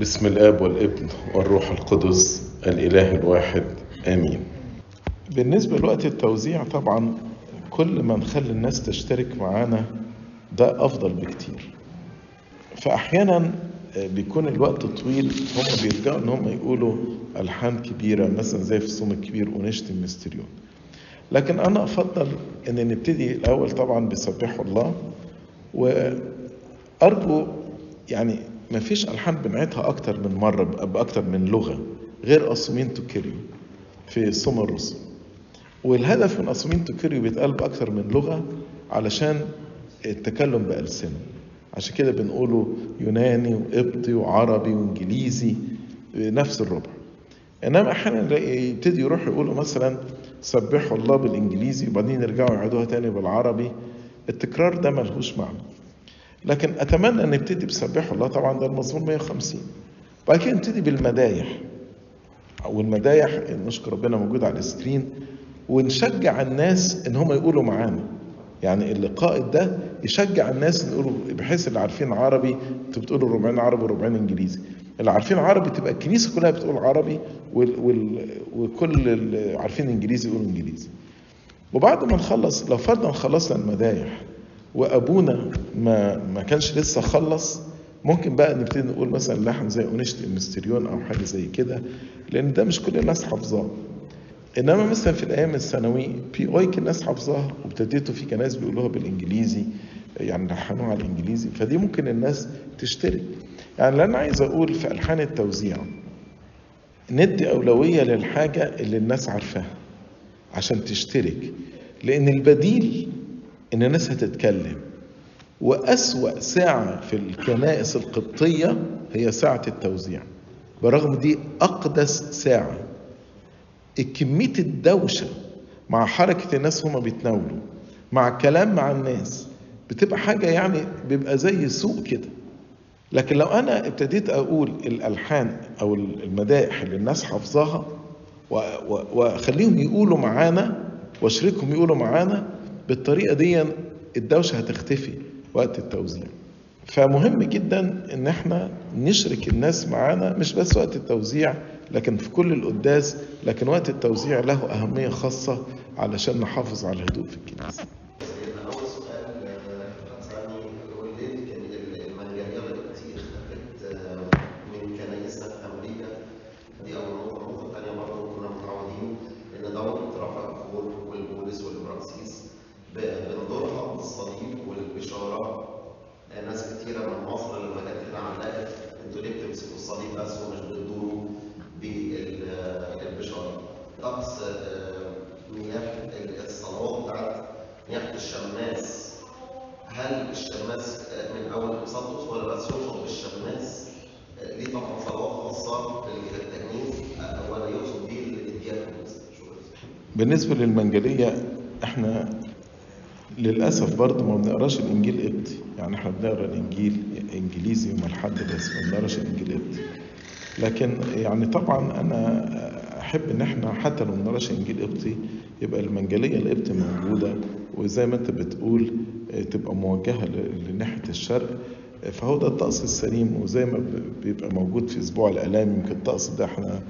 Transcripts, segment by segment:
بسم الآب والابن والروح القدس الإله الواحد. آمين. بالنسبة لوقت التوزيع طبعا كل ما نخلي الناس تشترك معانا ده أفضل بكتير. فاحيانا بيكون الوقت طويل هم بيرجعوا إن هم يقولوا ألحان كبيرة مثلا زي في الصوم الكبير ونشتم مستريون لكن أنا أفضل إن نبتدي الأول طبعا بسبحوا الله وأرجو يعني ما فيش ألحان بنعيدها أكتر من مرة بأكتر من لغة غير اصومين توكيريو في صوم الرسل والهدف من اصومين توكيريو بيتقال بأكتر من لغة علشان التكلم بألسنة عشان كده بنقوله يوناني وقبطي وعربي وإنجليزي نفس الربع. إنما أحيانا يبتدي يروح يقولوا مثلا سبحوا الله بالإنجليزي وبعدين يرجعوا يعيدوها تاني بالعربي. التكرار ده ملهوش معنى. لكن أتمنى أن نبتدي بسبحوا الله. طبعا ده المزمور 150 بعد كده نبتدي بالمدايح. والمدايح نشكر ربنا موجود على السكرين ونشجع الناس إن هم يقولوا معانا. يعني اللقاء ده يشجع الناس يقولوا بحيث اللي عارفين عربي أنتوا بتقولوا ربعين عربي وربعين إنجليزي. اللي عارفين عربي تبقى الكنيسة كلها بتقول عربي وال وال وكل اللي عارفين إنجليزي يقولوا إنجليزي. وبعد ما نخلص لو فرضا خلصنا المدايح وأبونا ما ما كانش لسه خلص ممكن بقى نبتدي نقول مثلا لحن زي اونشت المستريون أو حاجة زي كده لأن ده مش كل الناس حافظاه. إنما مثلا في الأيام السنوي في اويك الناس حافظاها وابتديتوا في كنايس بيقولوها بالإنجليزي يعني لحنوها على الإنجليزي فدي ممكن الناس تشترك. يعني اللي أنا عايز أقول في ألحان التوزيع ندي أولوية للحاجة اللي الناس عارفاها عشان تشترك لأن البديل إن الناس هتتكلم. وأسوأ ساعة في الكنائس القبطية هي ساعة التوزيع. برغم دي أقدس ساعة. كمية الدوشة مع حركة الناس هما بيتناولوا مع الكلام مع الناس بتبقى حاجة يعني بيبقى زي سوق كده. لكن لو أنا ابتديت أقول الألحان أو المدائح اللي الناس حافظاها وأخليهم يقولوا معانا وأشركهم يقولوا معانا بالطريقة دي الدوشة هتختفي وقت التوزيع. فمهم جدا إن إحنا نشرك الناس معانا مش بس وقت التوزيع لكن في كل القداس لكن وقت التوزيع له أهمية خاصة علشان نحافظ على الهدوء في الكنيسة اول سؤال سألني والدتي كان المنجليه كتير اختفت من كنايسنا في أمريكا دي اول نقطه النقطه الثانية برضه كنا متعودين ان دوره رفع الكور والبولس والبراكسيس بندورها بالصليب والبشاره ناس كتيره من مصر لما جت هنا علقت أنتوا ليه بتمسكوا الصليب بس ومش بتدوروا بالبشاره طقس مياه الصلوات بتاعت مياه الشماس هل الشماس من اول القسطس ولا بس يقصد بالشماس ليه طبعا صلوات خاصه للتجنيس ولا يقصد بيه الدياكونز بالنسبة للمنجلية إحنا للأسف برضه ما بنقراش الإنجيل قبطي يعني إحنا بنقرأ الإنجيل إنجليزي يوم الاحد بس ما بنقراش الإنجيل قبطي لكن يعني طبعا أنا أحب إن إحنا حتى لو ما بنقراش إنجيل قبطي يبقى المنجلية القبطي موجودة وزي ما أنت بتقول تبقى موجهة لناحية الشرق. فهو ده الطقس السليم وزي ما بيبقى موجود في أسبوع الألام يمكن الطقس ده إحنا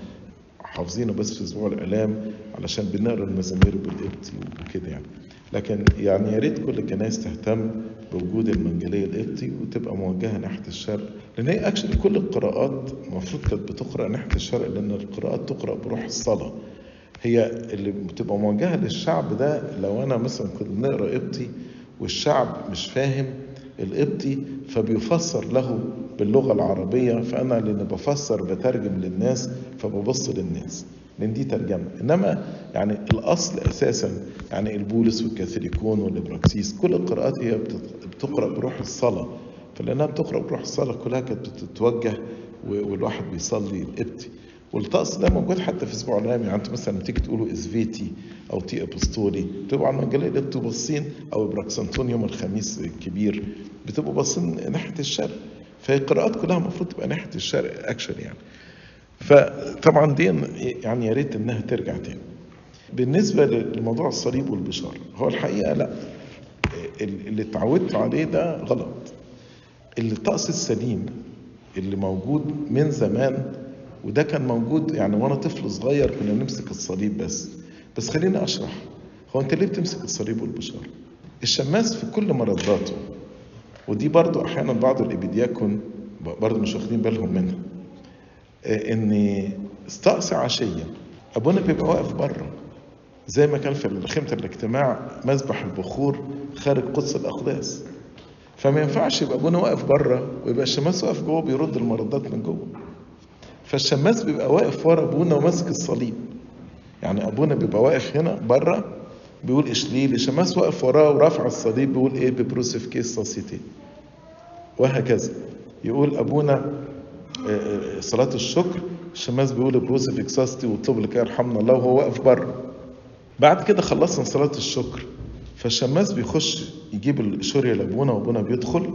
حافظينه بس في أسبوع الالام علشان بنقرأ المزامير بالقبطي وكده يعني. لكن يعني يا ريت كل الكنائس تهتم بوجود المنجلية القبطي وتبقى موجهة ناحية الشرق لأن هي اكشلي كل القراءات المفروض كانت بتقرأ ناحية الشرق لأن القراءات تقرأ بروح الصلاة. هي اللي بتبقى موجهة للشعب ده لو أنا مثلا كنت بنقرأ قبطي والشعب مش فاهم القبطي فبيفسر له باللغة العربية فأنا لأن بفسر بترجم للناس فببص للناس. لأن دي ترجمة. إنما يعني الأصل أساسا يعني البولس والكاثوليكون والإبراكسيس كل القراءات هي بتقرأ بروح الصلاة. فلأنها بتقرأ بروح الصلاة كلها كانت بتتوجه والواحد بيصلي القبطي والطقس ده موجود حتى في أسبوع الآلام يعني أنتوا مثلا تيجي تقولوا اسفيتي أو تي ابوستولي بتبقوا على المنجلية اللي أنتوا باصين أو براكسنتون يوم الخميس الكبير بتبقوا باصين ناحية الشرق. فهي القراءات كلها المفروض تبقى ناحية الشرق اكشن يعني. فطبعا دي يعني يا ريت إنها ترجع تاني. بالنسبة لموضوع الصليب والبشاره هو الحقيقة لا. اللي اتعودت عليه ده غلط. الطقس السليم اللي موجود من زمان وده كان موجود يعني وأنا طفل صغير كنا نمسك الصليب بس. بس خليني أشرح. هو أنت ليه بتمسك الصليب والبشاره الشماس في كل مرضاته ودي برضو أحيانا بعض الابيدياكون برضو مش واخدين بالهم منها. آه، ان استقصى عشيه أبونا بيبقى واقف بره. زي ما كان في خيمة الاجتماع مذبح البخور خارج قدس الأقداس. فما ينفعش يبقى أبونا واقف بره ويبقى الشماس واقف جوه بيرد المردات من جوه. فالشماس بيبقى واقف ورا أبونا وماسك الصليب. يعني أبونا بيبقى واقف هنا بره بيقول إشليل الشماس واقف وراه ورافع الصليب بيقول إيه؟ ببروسيف كيس ساسيتي. وهكذا. يقول أبونا آه، آه، صلاة الشكر الشماس بيقول بروسيف اكساستي واطلب لك يرحمنا الله وهو واقف بره. بعد كده خلصنا صلاة الشكر. فالشماس بيخش يجيب الشورية لأبونا وأبونا بيدخل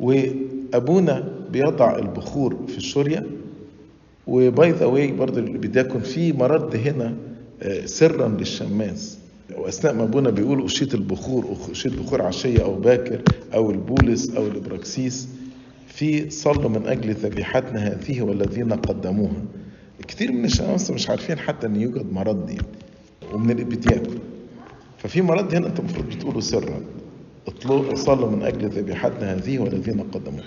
وأبونا بيضع البخور في الشورية. و by the way برضه اللي بيكون في مرد هنا آه، سرا للشماس. وأثناء ما أبونا بيقول أشيط البخور أشيط بخور عشية أو باكر أو البولس أو الابراكسيس في صلوا من أجل ذبيحتنا هذه والذين قدموها. كتير من الشمس مش عارفين حتى إن يوجد مرض يعني ومن الابتياكل ففي مرض هنا أنت المفروض بتقوله سرا. اطلبوا صلوا من أجل ذبيحتنا هذه والذين قدموها.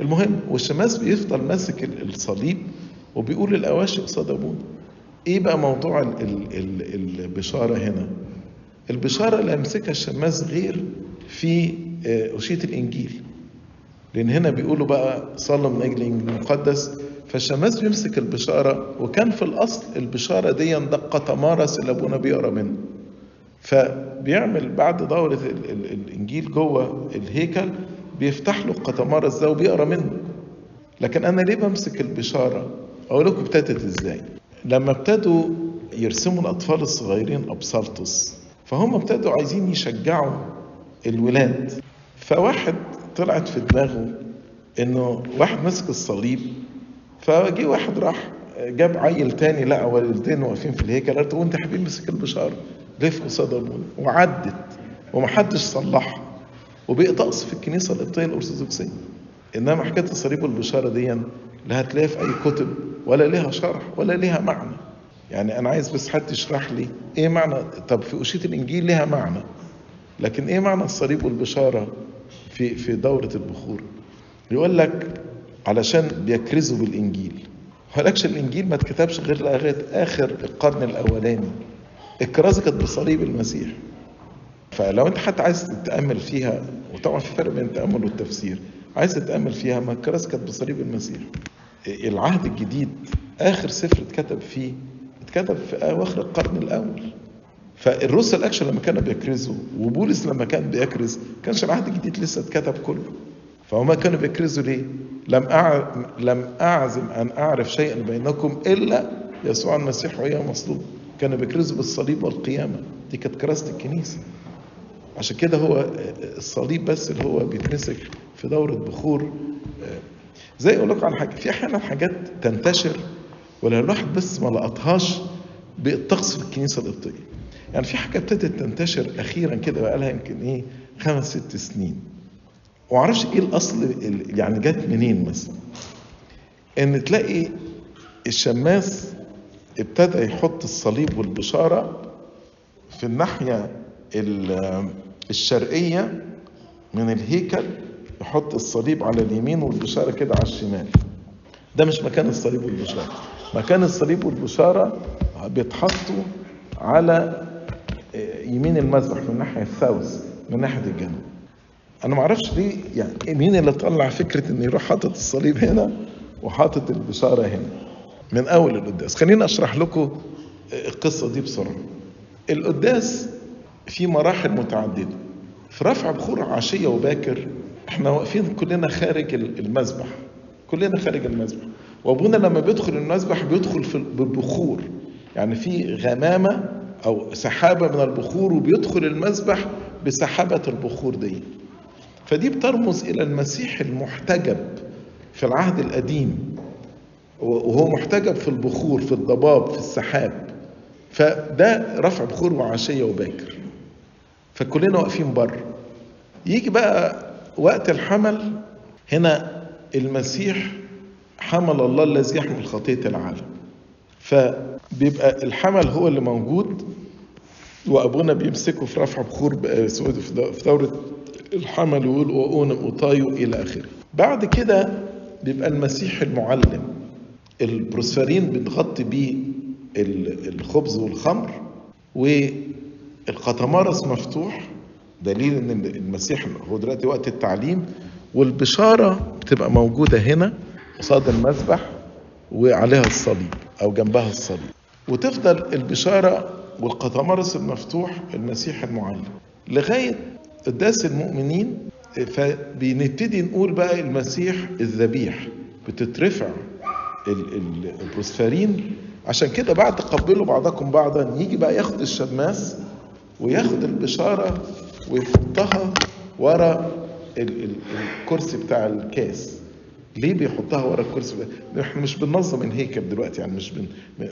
المهم والشماس بيفضل ماسك ال- الصليب وبيقول الاواشي قصاد ابونا إيه بقى موضوع ال ال ال البشارة هنا؟ البشارة لا يمسكها الشماس غير في آه، أشية الإنجيل. لأن هنا بيقولوا بقى صلوا من أجل الإنجيل المقدس. فالشماس بيمسك البشارة وكان في الأصل البشارة دي دقة تمارس اللي أبونا بيقرا منه. فبيعمل بعد دورة ال- ال- الإنجيل جوه الهيكل بيفتح له القطمارس ده وبيقرأ منه. لكن أنا ليه بمسك البشارة؟ أقول لكم ابتدت إزاي؟ لما ابتدوا يرسموا الأطفال الصغيرين أبسلطس فهم ابتدوا عايزين يشجعوا الولاد. فواحد طلعت في دماغه إنه واحد مسك الصليب فجي واحد راح جاب عيل تاني لقى والدين واقفين في الهيكل قالت وانت حبيبي مسك البشارة لف قصاد ابونا وعدت ومحدش صلحها وبقي طقس في الكنيسة القبطيه الأرثوذكسية. إنما حكاية الصليب والبشارة دي لا هتلاقيها في أي كتب ولا ليها شرح ولا ليها معنى. يعني أنا عايز بس حد يشرح لي إيه معنى طب في أشية الإنجيل ليها معنى لكن إيه معنى الصليب والبشارة في في دورة البخور؟ يقول لك علشان بيكرزوا بالإنجيل. ولكش الإنجيل ما اتكتبش غير لغاية آخر القرن الأولاني. الكرازه كانت بصليب المسيح. فلو أنت حتى عايز تتأمل فيها وطبعا في فرق بين التأمل والتفسير عايز تتأمل فيها ما الكرازه كانت بصليب المسيح. العهد الجديد آخر سفر اتكتب فيه اتكتب في أواخر القرن الأول. فالرسل أكشن لما كانوا بيكرزوا وبولس لما كان بيكرز كانش العهد الجديد لسه اتكتب كله. فهم كانوا بيكرزوا ليه؟ لم أع... لم أعزم أن أعرف شيئا بينكم إلا يسوع المسيح وإياه مصلوب. كانوا بيكرزوا بالصليب والقيامة. دي كانت كراسه الكنيسة. عشان كده هو الصليب بس اللي هو بيتمسك في دورة بخور. زي أقول لكم على حاجة في أحيانا حاجات تنتشر ولا الواحد بس ما لقطهاش بالطقس في الكنيسة القبطية. يعني في حاجة ابتدت تنتشر أخيرا كده بقى لها يمكن إيه خمس ست سنين. ومعرفش إيه الأصل ال- يعني جت منين مثلا. إن تلاقي الشماس ابتدى يحط الصليب والبشارة في الناحية ال- الشرقية من الهيكل يحط الصليب على اليمين والبشارة كده على الشمال. ده مش مكان الصليب والبشارة. مكان الصليب والبشارة بيتحطوا على يمين المذبح من الناحيه الساوث من ناحية الجنوب. أنا ما أعرفش ليه يعني مين اللي طلع فكرة إن يروح حاطط الصليب هنا وحاطط البشارة هنا؟ من أول القداس. خليني أشرح لكم القصة دي بسرعة. القداس في مراحل متعددة. في رفع بخور عشية وباكر إحنا واقفين كلنا خارج المذبح. كلنا خارج المذبح. وابونا لما بيدخل المذبح بيدخل في بالبخور يعني في غمامة أو سحابة من البخور وبيدخل المذبح بسحابة البخور دي. فدي بترمز إلى المسيح المحتجب في العهد القديم. وهو محتجب في البخور في الضباب في السحاب. فده رفع بخور وعشية وباكر. فكلنا واقفين بره. يجي بقى وقت الحمل هنا المسيح حمل الله الذي يحمل خطية العالم. فبيبقى الحمل هو اللي موجود وأبونا بيمسكه في رفع بخور ب- sorry، في دو- في دورة الحمل ويقول واونم اوطايو إلى آخره. بعد كده بيبقى المسيح المعلم البروسفرين بتغطي بيه ال- الخبز والخمر والقطمارس مفتوح دليل إن المسيح هو دلوقتي وقت التعليم والبشارة بتبقى موجودة هنا. قصاد المذبح وعليها الصليب أو جنبها الصليب. وتفضل البشارة والقطمارس المفتوح المسيح المعلم لغاية قداس المؤمنين فبنبتدي نقول بقى المسيح الذبيح. بتترفع ال- ال- البروسفرين عشان كده بعد قبلوا بعضكم بعضا يجي بقى ياخد الشماس وياخد البشارة ويحطها ورا ال- ال- الكرسي بتاع الكاس. ليه بيحطها ورا الكرسي؟ إحنا مش بننظم الهيكل دلوقتي يعني مش بن...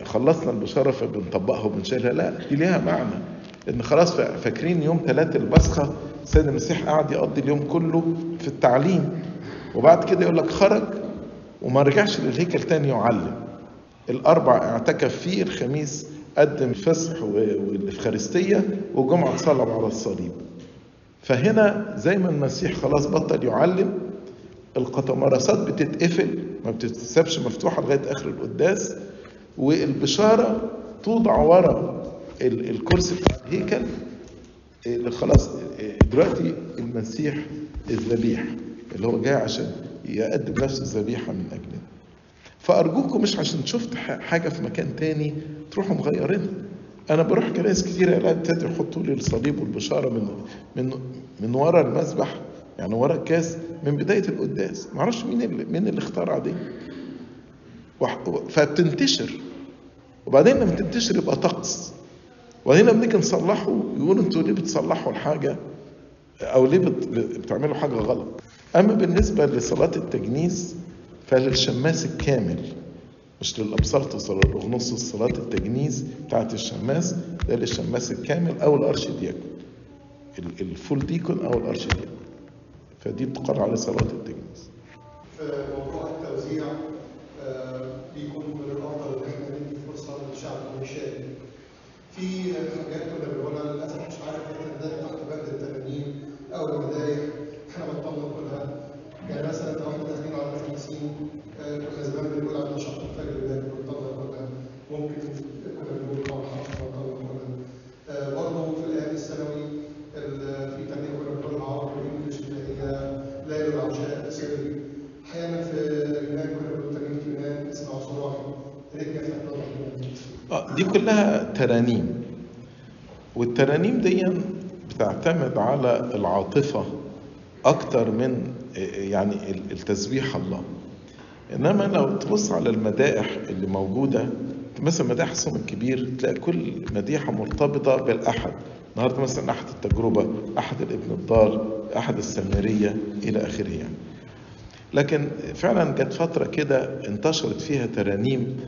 خلصنا البشاره فبنطبقها وبنشيلها لا دي ليها معنى. إن خلاص فا- فاكرين يوم ثلاثة البصخه السيد المسيح قعد يقضي اليوم كله في التعليم وبعد كده يقول لك خرج وما رجعش للهيكل تاني يعلم الأربع اعتكف فيه الخميس قدم فسح و- والإفخارستية والجمعه اتصلب على الصليب. فهنا زي ما المسيح خلاص بطل يعلم القطمرسات بتتقفل ما بتتسابش مفتوحة لغاية آخر القداس والبشاره توضع ورا ال- الكرسي بتاع الهيكل اللي خلاص دلوقتي المسيح الذبيح اللي هو جاي عشان يقدم نفسه ذبيحة من أجلنا. فأرجوكم مش عشان شفت ح- حاجة في مكان تاني تروحوا مغيرينها أنا بروح كنايس كتير ابتدوا يحطوا لي الصليب والبشارة من من من ورا المذبح. يعني ورا الكاس من بداية القداس. ما أعرفش مين اللي مين اللي اخترع دي. فبتنتشر. وبعدين لما تنتشر يبقى طقس. وبعدين لما نيجي نصلحه يقولوا أنتوا ليه بتصلحوا الحاجة؟ أو ليه بت- بتعملوا حاجة غلط؟ أما بالنسبة لصلاة التجنيس فللشماس الكامل مش للابسلطس ولا الاغنوص صلاة التجنيس بتاعت الشماس ده للشماس الكامل أو الارشدياكون ال- الفول ديكون أو الارشدياكون فدي بتقر على صلاة التجنيس في موضوع التوزيع آه، بيكون من الافضل ان إحنا ندي فرصه للشعب انه يشارك. في حاجات كنا بنقولها للاسف مش عارف هي تندرج تحت بند الترانيم أو المدايح إحنا بطلنا نقولها يعني مثلا لو إحنا داخلين على الخمسين آه، كنا زمان بنقول عندنا شهر الفجر ده بطلنا نقولها ممكن كنا بنقول قول حرف بطلنا نقولها آه، برضه في الأيام الثانوي ال- في ترنيمه كنا بنقولها عربي وانجلش اللي هي ليل العشاء سري أحيانا في اليونان كنا بنقول ترنيمه يونان اسمها صراحي رجع في النظر آه، دي كلها ترانيم. والترانيم دي بتعتمد على العاطفة أكتر من يعني ال- التسبيح الله. إنما لو تبص على المدائح اللي موجودة مثلا مدائح الصوم الكبير تلاقي كل مديحة مرتبطة بالأحد. النهارده مثلا أحد التجربة أحد الابن الضال أحد السامرية إلى آخره يعني. لكن فعلا جت فترة كده انتشرت فيها ترانيم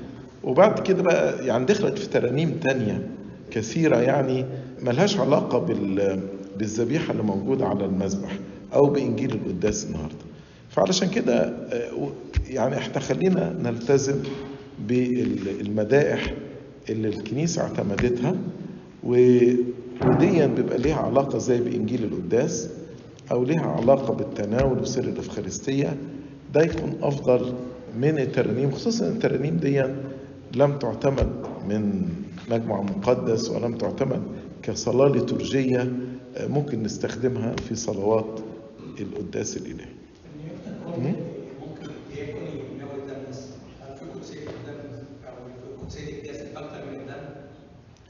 وبعد كده بقى يعني دخلت في ترانيم تانية كثيرة يعني ملهاش علاقة بال بالذبيحة اللي موجودة على المذبح أو بإنجيل القداس النهاردة. فعلشان كده آه، يعني إحنا خلينا نلتزم بالمدائح اللي الكنيسة اعتمدتها وديا بيبقى ليها علاقة زي بإنجيل القداس أو ليها علاقة بالتناول وسر الإفخارستية. ده يكون أفضل من الترانيم خصوصا الترانيم دي لم تعتمد من مجمع مقدس ولم تعتمد كصلاة ليتورجية آه، ممكن نستخدمها في صلوات القداس الإلهي؟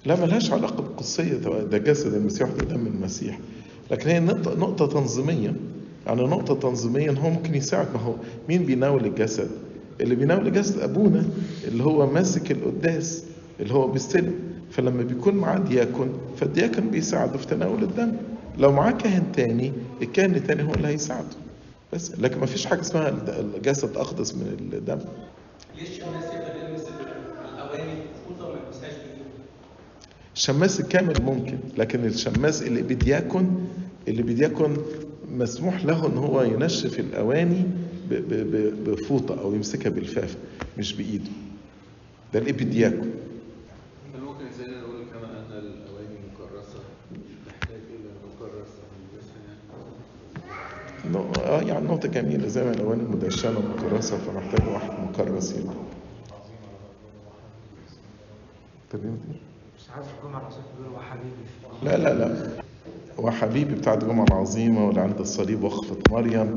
لا ملهاش علاقة بالقدسية ده جسد المسيح وده دم المسيح لكن هي نقطة, تنظيمية يعني نقطة تنظيمية هو ممكن يساعد ما هو مين بيناول الجسد؟ اللي بيناول الجسد أبونا اللي هو ماسك القداس اللي هو بيستلم فلما بيكون معاه دياكون فالدياكون بيساعده في تناول الدم. لو معاه كاهن تاني الكاهن التاني هو اللي هيساعده. بس لكن ما فيش حاجة اسمها الجسد أقدس من الدم. يقدر يلمس الأواني يلمسهاش؟ الشماس الكامل ممكن لكن الشماس اللي بيدياكن اللي بيدياكن مسموح له إن هو ينشف الأواني بفوطة أو يمسكها بالفاف مش بإيده. ده الابيدياكون هل ممكن زينا نقول كما مكرسة؟ تحتاج إلى مكرسة نلبسها يعني؟ نو- آه يعني نقطة جميلة. زي ما الأواني مدشنة ومكرسة فمحتاج واحد مكرس يبقى. ترجمة إيه؟ مش عارف الجمعة العظيمة بيقولوا وحبيبي لا لا لا. وحبيبي بتاعت الجمعة العظيمة واللي عند الصليب وقفة مريم.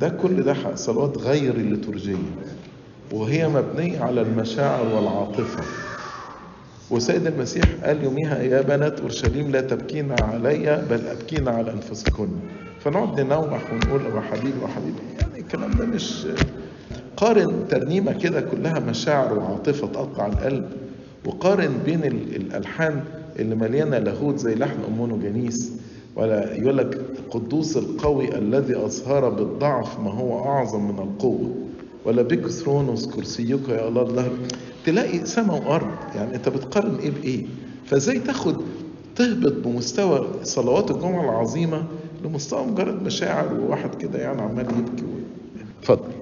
ده كل ده صلوات غير الليتورجية وهي مبنية على المشاعر والعاطفة. وسيد المسيح قال يوميها يا بنات أورشليم لا تبكين علي بل أبكين على أنفسكن. فنقعد ننوح ونقول وحبيبي وحبيبي يعني الكلام ده مش قارن ترنيمة كده كلها مشاعر وعاطفة تقطع القلب. وقارن بين ال- الألحان اللي مليانة لاهوت زي لحن أمونو جنيس ولا يقول لك قدوس القوي الذي أظهر بالضعف ما هو أعظم من القوة. ولا بك ثرونوس كرسيك يا الله الله. تلاقي سماء وأرض. يعني أنت بتقارن إيه بإيه؟ فإزاي تاخد تهبط بمستوى صلوات الجمعة العظيمة لمستوى مجرد مشاعر وواحد كده يعني عمال يبكي اتفضل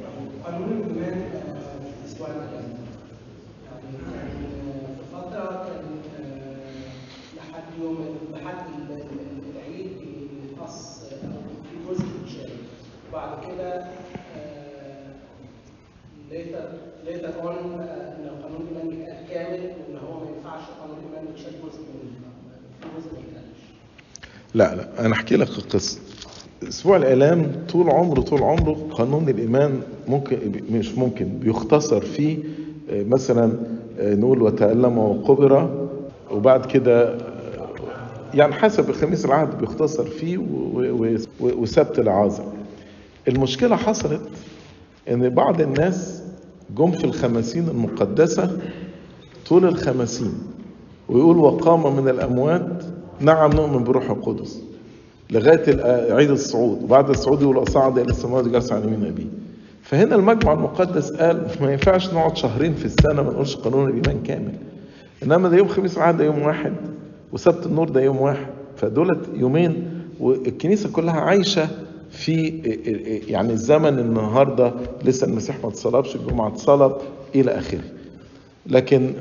قانون الإيمان آه، في الأسبوع الأخير يعني يعني في فترة كان آه، لحد يوم لحد ال- ال- العيد بيتقص أو في جزء بيتشال وبعد كده later later on ان قانون الإيمان يتقال كامل وان هو ما ينفعش قانون الإيمان يتشال جزء منه في جزء ما يتقالش لا لا أنا أحكي لك القصة. أسبوع الإعلام طول عمره طول عمره قانون الإيمان ممكن مش ممكن بيختصر فيه آه، مثلا آه، نقول وتألم وقبر وبعد كده آه، يعني حسب خميس العهد بيختصر فيه وسبت العازر المشكلة حصلت إن بعض الناس جم في الخمسين المقدسة طول الخمسين ويقول وقام من الأموات نعم نؤمن بروح القدس لغاية ال- عيد الصعود وبعد الصعود يقول أصعد إلى السماوات جالس عن يمين أبيه فهنا المجمع المقدس قال ما ينفعش نقعد شهرين في السنة ما نقولش قانون الإيمان كامل. إنما ده يوم خميس العهد ده يوم واحد وسبت النور ده يوم واحد. فدولت يومين والكنيسة كلها عايشة في يعني الزمن النهارده. لسه المسيح ما اتصلبش الجمعة اتصلب إلى آخره. لكن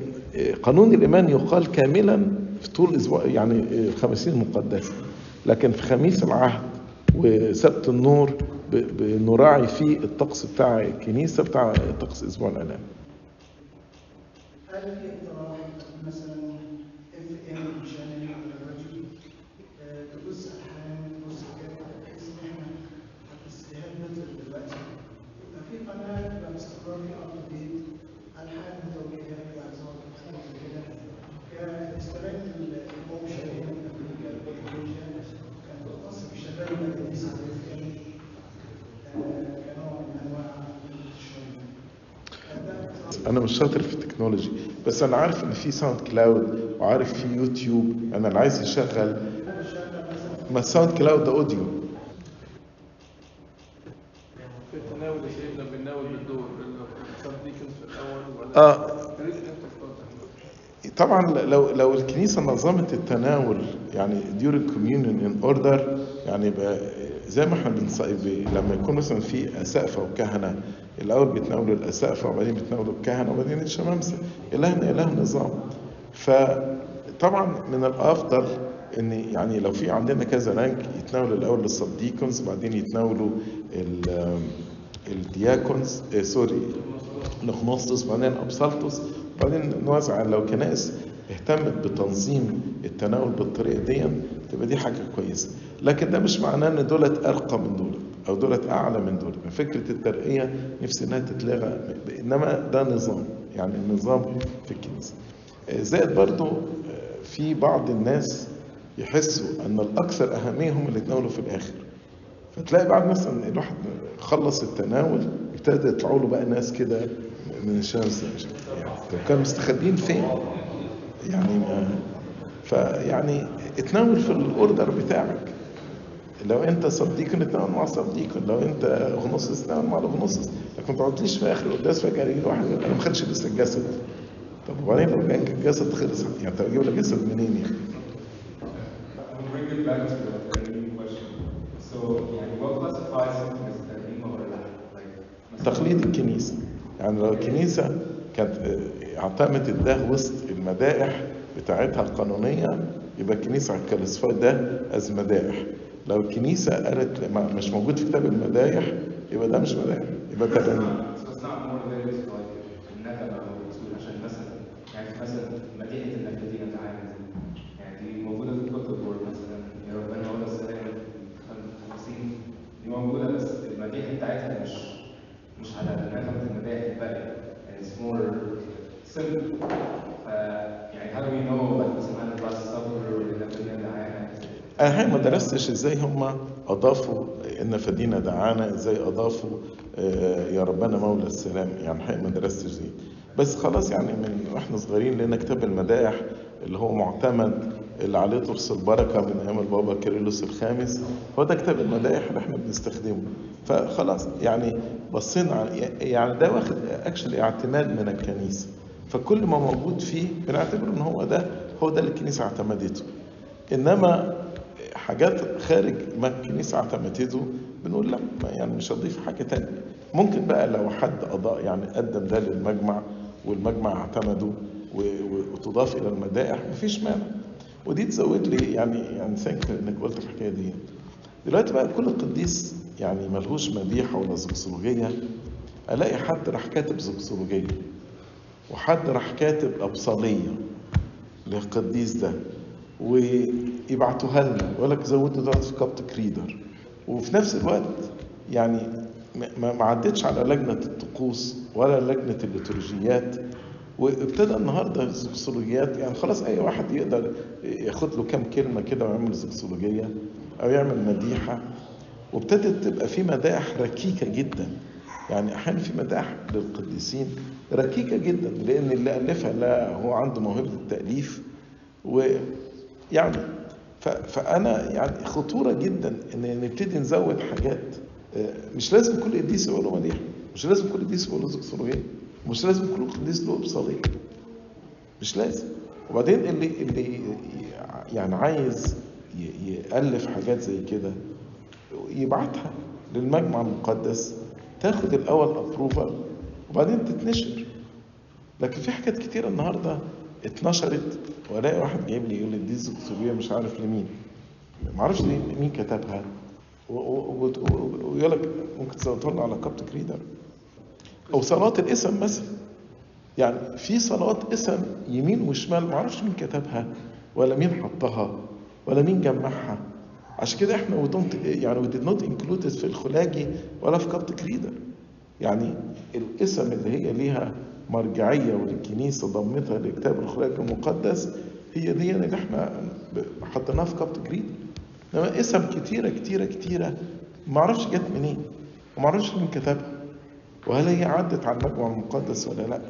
قانون الإيمان يقال كاملا في طول أسبوع يعني خمسين مقدسة لكن في خميس العهد وسبت النور بنراعي فيه الطقس بتاع الكنيسة بتاع طقس أسبوع الآلام هل في اقتراح مثلا FM channel ولا راديو آه، تبص الحان تبص كده بحيث ان إحنا حتى السياحات نزل دلوقتي يبقى في قناه تبقى باستمرار في اب ديت الحان متوجهات واعظات وحاجات زي كده كاستمرار الاوبشن هنا في أمريكا التكنولوجيا كان مصر شغال مدارس على الاف ام كنوع من انواع الشغل أنا مش شاطر في التكنولوجي بس أنا عارف إن في ساوند كلاود وعارف في يوتيوب أنا اللي عايز يشغل ما ال SoundCloud ده audio تفضل. طبعا لو لو الكنيسة نظمت التناول يعني during communion in order يعني زي ما إحنا بنص... لما يكون مثلا في أسقفة وكهنة الأول بيتناولوا الاسقفه وبعدين بيتناولوا الكهنه وبعدين الشمامسه الهنا إله نظام. فطبعا من الأفضل إن يعني لو في عندنا كذا rank يتناولوا الأول ال subdeacons وبعدين يتناولوا ال- ال deacons آه، sorry أغنسطس بعدين ابصالتس وبعدين نوزع لو كنائس. اهتمت بتنظيم التناول بالطريقة دي تبقى دي حاجة كويسة. لكن ده مش معناه إن دولت أرقى من دولت أو دولت أعلى من دولت. فكرة الترقية نفسي إنها تتلغى. إنما ده نظام يعني النظام في الكنيسة. آه، زائد برضو آه، في بعض الناس يحسوا إن الأكثر أهمية هم اللي يتناولوا في الآخر. فتلاقي بعد مثلا الواحد خلص التناول ابتدى يطلعوا له بقى ناس كده من الشمس. يعني كانوا مستخبيين فين؟ يعني ما فيعني اتناول في الأوردر بتاعك. لو أنت صديق نتناول مع صديق لو أنت اغنوصص تناول مع الاغنوصص لكن ما تقعدليش في آخر القداس فجاه يجي واحد يقول أنا ما خدش لسه الجسد. طب وبعدين لو كان الجسد خلص. يعني طب أجيب لك جسد منين يعني؟ يعني تقليد الكنيسة. يعني لو الكنيسة كانت آه، اعتمدت ده وسط المدائح بتاعتها القانونية يبقى الكنيسة هتكلسفاي ده از مدائح. لو الكنيسة قالت مش موجود في كتاب المدائح يبقى ده مش مدائح يبقى ترانيم So it's not more than it is like الندم أو الرسول عشان مثلا يعني في مثلا مدينة النبيين تعالى يعني دي موجودة في الكتب وورد مثلا يا ربنا هو السلام الخمسين دي موجودة بس المدينة بتاعتها مش مش على نغمة المدائح الباقية يعني it's more simple ف يعني how do we know like مثلا عن الباس صبر والنبيين تعالى أنا الحقيقة ما درستش إزاي هم أضافوا إن فدينا دعانا إزاي أضافوا آه، يا ربنا مولى السلام يعني الحقيقة ما درستش دي بس خلاص يعني من وإحنا صغيرين لنا كتاب المدائح اللي هو معتمد اللي عليه ترس البركة من أيام البابا كيرلس الخامس. هو ده كتاب المدائح اللي إحنا بنستخدمه. فخلاص يعني بصينا يعني ده واخد actually اعتماد من الكنيسة. فكل ما موجود فيه بنعتبر إن هو ده هو ده اللي الكنيسة اعتمدته. إنما حاجات خارج ما الكنيسة اعتمدته بنقول لا يعني مش هضيف حاجة تانية. ممكن بقى لو حد اضاء يعني قدم ده للمجمع والمجمع اعتمده وتضاف إلى المدائح مفيش مانع. ودي تزود لي يعني يعني ثانك إنك قلت الحكاية دي. دلوقتي بقى كل قديس يعني ملهوش مديحة ولا زوكسولوجيه ألاقي حد راح كاتب زوكسولوجيه وحد راح كاتب أبصالية للقديس ده ويبعتوها لنا يقول لك زودوا دلوقتي في كابت كريدر. وفي نفس الوقت يعني ما عدتش على لجنة الطقوس ولا لجنة الليتورجيات. وابتدى النهارده الزوكسولوجيات يعني خلاص أي واحد يقدر ياخد له كام كلمة كده ويعمل زوكسولوجيه أو يعمل مديحة. وابتدت تبقى في مدائح ركيكة جدا. يعني أحيانا في مدائح للقديسين ركيكة جدا لأن اللي ألفها لا هو عنده موهبة التأليف. ويعني فأنا يعني خطورة جدا إن نبتدي نزود حاجات. آه، مش لازم كل قديس يقول له مديح مش لازم كل قديس يقول له زوكسولوجيه مش لازم كل قديس له ابصاليه مش لازم. وبعدين اللي اللي يعني عايز يألف حاجات زي كده يبعتها للمجمع المقدس. تاخد الأول approval وبعدين تتنشر. لكن في حاجات كتيرة النهارده اتنشرت وألاقي واحد جايب لي يقول لي دي ذكصولوجية مش عارف لمين. ما أعرفش مين كتبها؟ ويقول لك ممكن تزودها لنا على Coptic Reader. أو صلاه الاسم مثلا يعني في صلوات اسم يمين وشمال ما أعرفش مين كتبها ولا مين حطها ولا مين جمعها. عشان كده إحنا don't يعني did not include it في الخلاجي ولا في كابت كريدر. يعني الاسم اللي هي ليها مرجعية والكنيسة ضمتها لكتاب الخلاج المقدس. هي دي اللي إحنا حطيناها في كابت كريدر انما اسم كتيرة كتيرة كتيرة. ما أعرفش جت منين. وما أعرفش مين كتبها وهل هي عدت على المجمع المقدس ولا لا.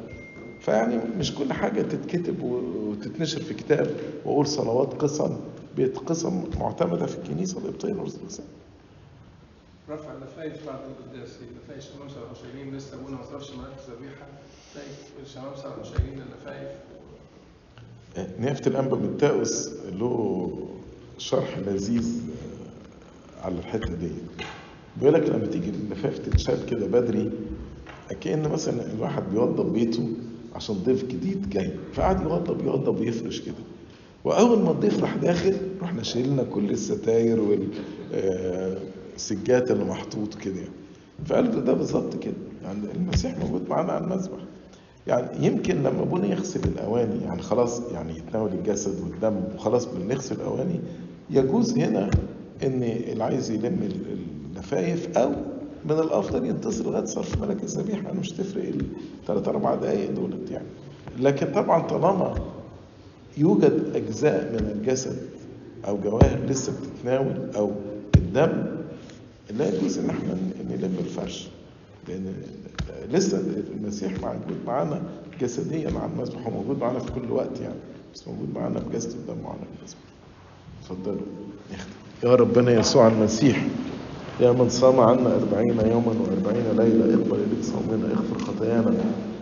فيعني مش كل حاجة تتكتب وتتنشر في كتاب وأقول صلوات قسم. بقت قسم معتمدة في الكنيسة القبطية الأرثوذكسية رفع النفايس بعد القداس. الشمامسة راحوا شايلين لسه أبونا ما صرفش مركز ذبيحة. الشمامسة راحوا شايلين النفايس نيافة الأنبا متاوس له شرح لذيذ على الحتة دي. بيقول لك لما تيجي اللفاف تتشال كده بدري كأن مثلا الواحد بيوضب بيته عشان ضيف جديد جاي. فقعد يوضب يوضب ويفرش كده. وأول ما الضيف راح داخل رحنا شيلنا كل الستاير والسجات اللي محطوط كده. يعني فقال ده بالظبط كده. يعني المسيح موجود معانا على المذبح. يعني يمكن لما ابونا يغسل الاواني يعني خلاص يعني يتناول الجسد والدم وخلاص بنغسل الاواني يجوز هنا ان اللي عايز يلم ال- النفايف أو من الافضل ينتظر لغاية صرف ملك الذبيحة يعني مش تفرق الثلاث أربع دقائق دولت يعني. لكن طبعا طالما يوجد أجزاء من الجسد أو جواهر لسه بتتناول أو الدم لا يجوز إن إحنا نلم الفرش. لأن لسه المسيح موجود معانا جسديا على المذبح هو موجود معانا في كل وقت يعني بس موجود معانا بجسد ودم على المذبح اتفضلوا. نختم يا ربنا يسوع المسيح يا من صام عنا أربعين يوما وأربعين ليلة اقبل إليك صومنا اغفر خطايانا.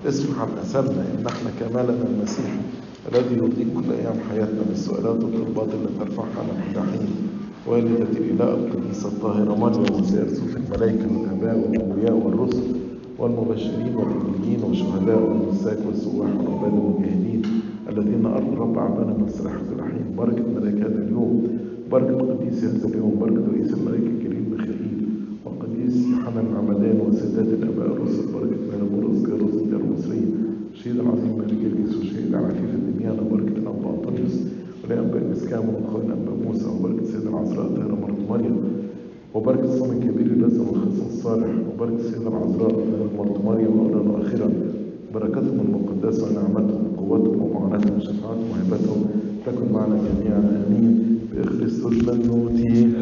اصفح عن أثمنا إن إحنا كمالنا المسيح الذي يرضيك كل أيام حياتنا بالسؤالات والطلبات التي ترفعها عن الحين والدة الإله القديسة الطاهرة مريم وسائر صوف الملائكة والآباء والأنبياء والرسل والمبشرين والإنجيليين والشهداء والمساك والسواح والعباد والمجاهدين الذين أرضوا من السلاح كل حين بركة ملاك هذا اليوم. بركة قديس هذا اليوم. بركة رئيس الملائكة الكريم ميخائيل وقديس يوحنا المعمدان وسادات الآباء الرسل بركة ميلابورس جاروس الدار المصريين الشهيد العظيم ملك الجيس والشهيد العفيف الدميانة بركة الأنبا وليان بين مسكام وخونا موسى وبركة سيدنا العذراء طاهرة مرة مريم وبركة الصنم الكبير لازم والخصم الصالح وبركة سيدنا العذراء طاهرة مرة مريم أولا وأخيرا بركتهم المقدسة ونعمتهم وقوتهم ومعاناتهم وشفاعتهم وهبتهم تكن معنا جميعا. آمين. بإخلاص آمين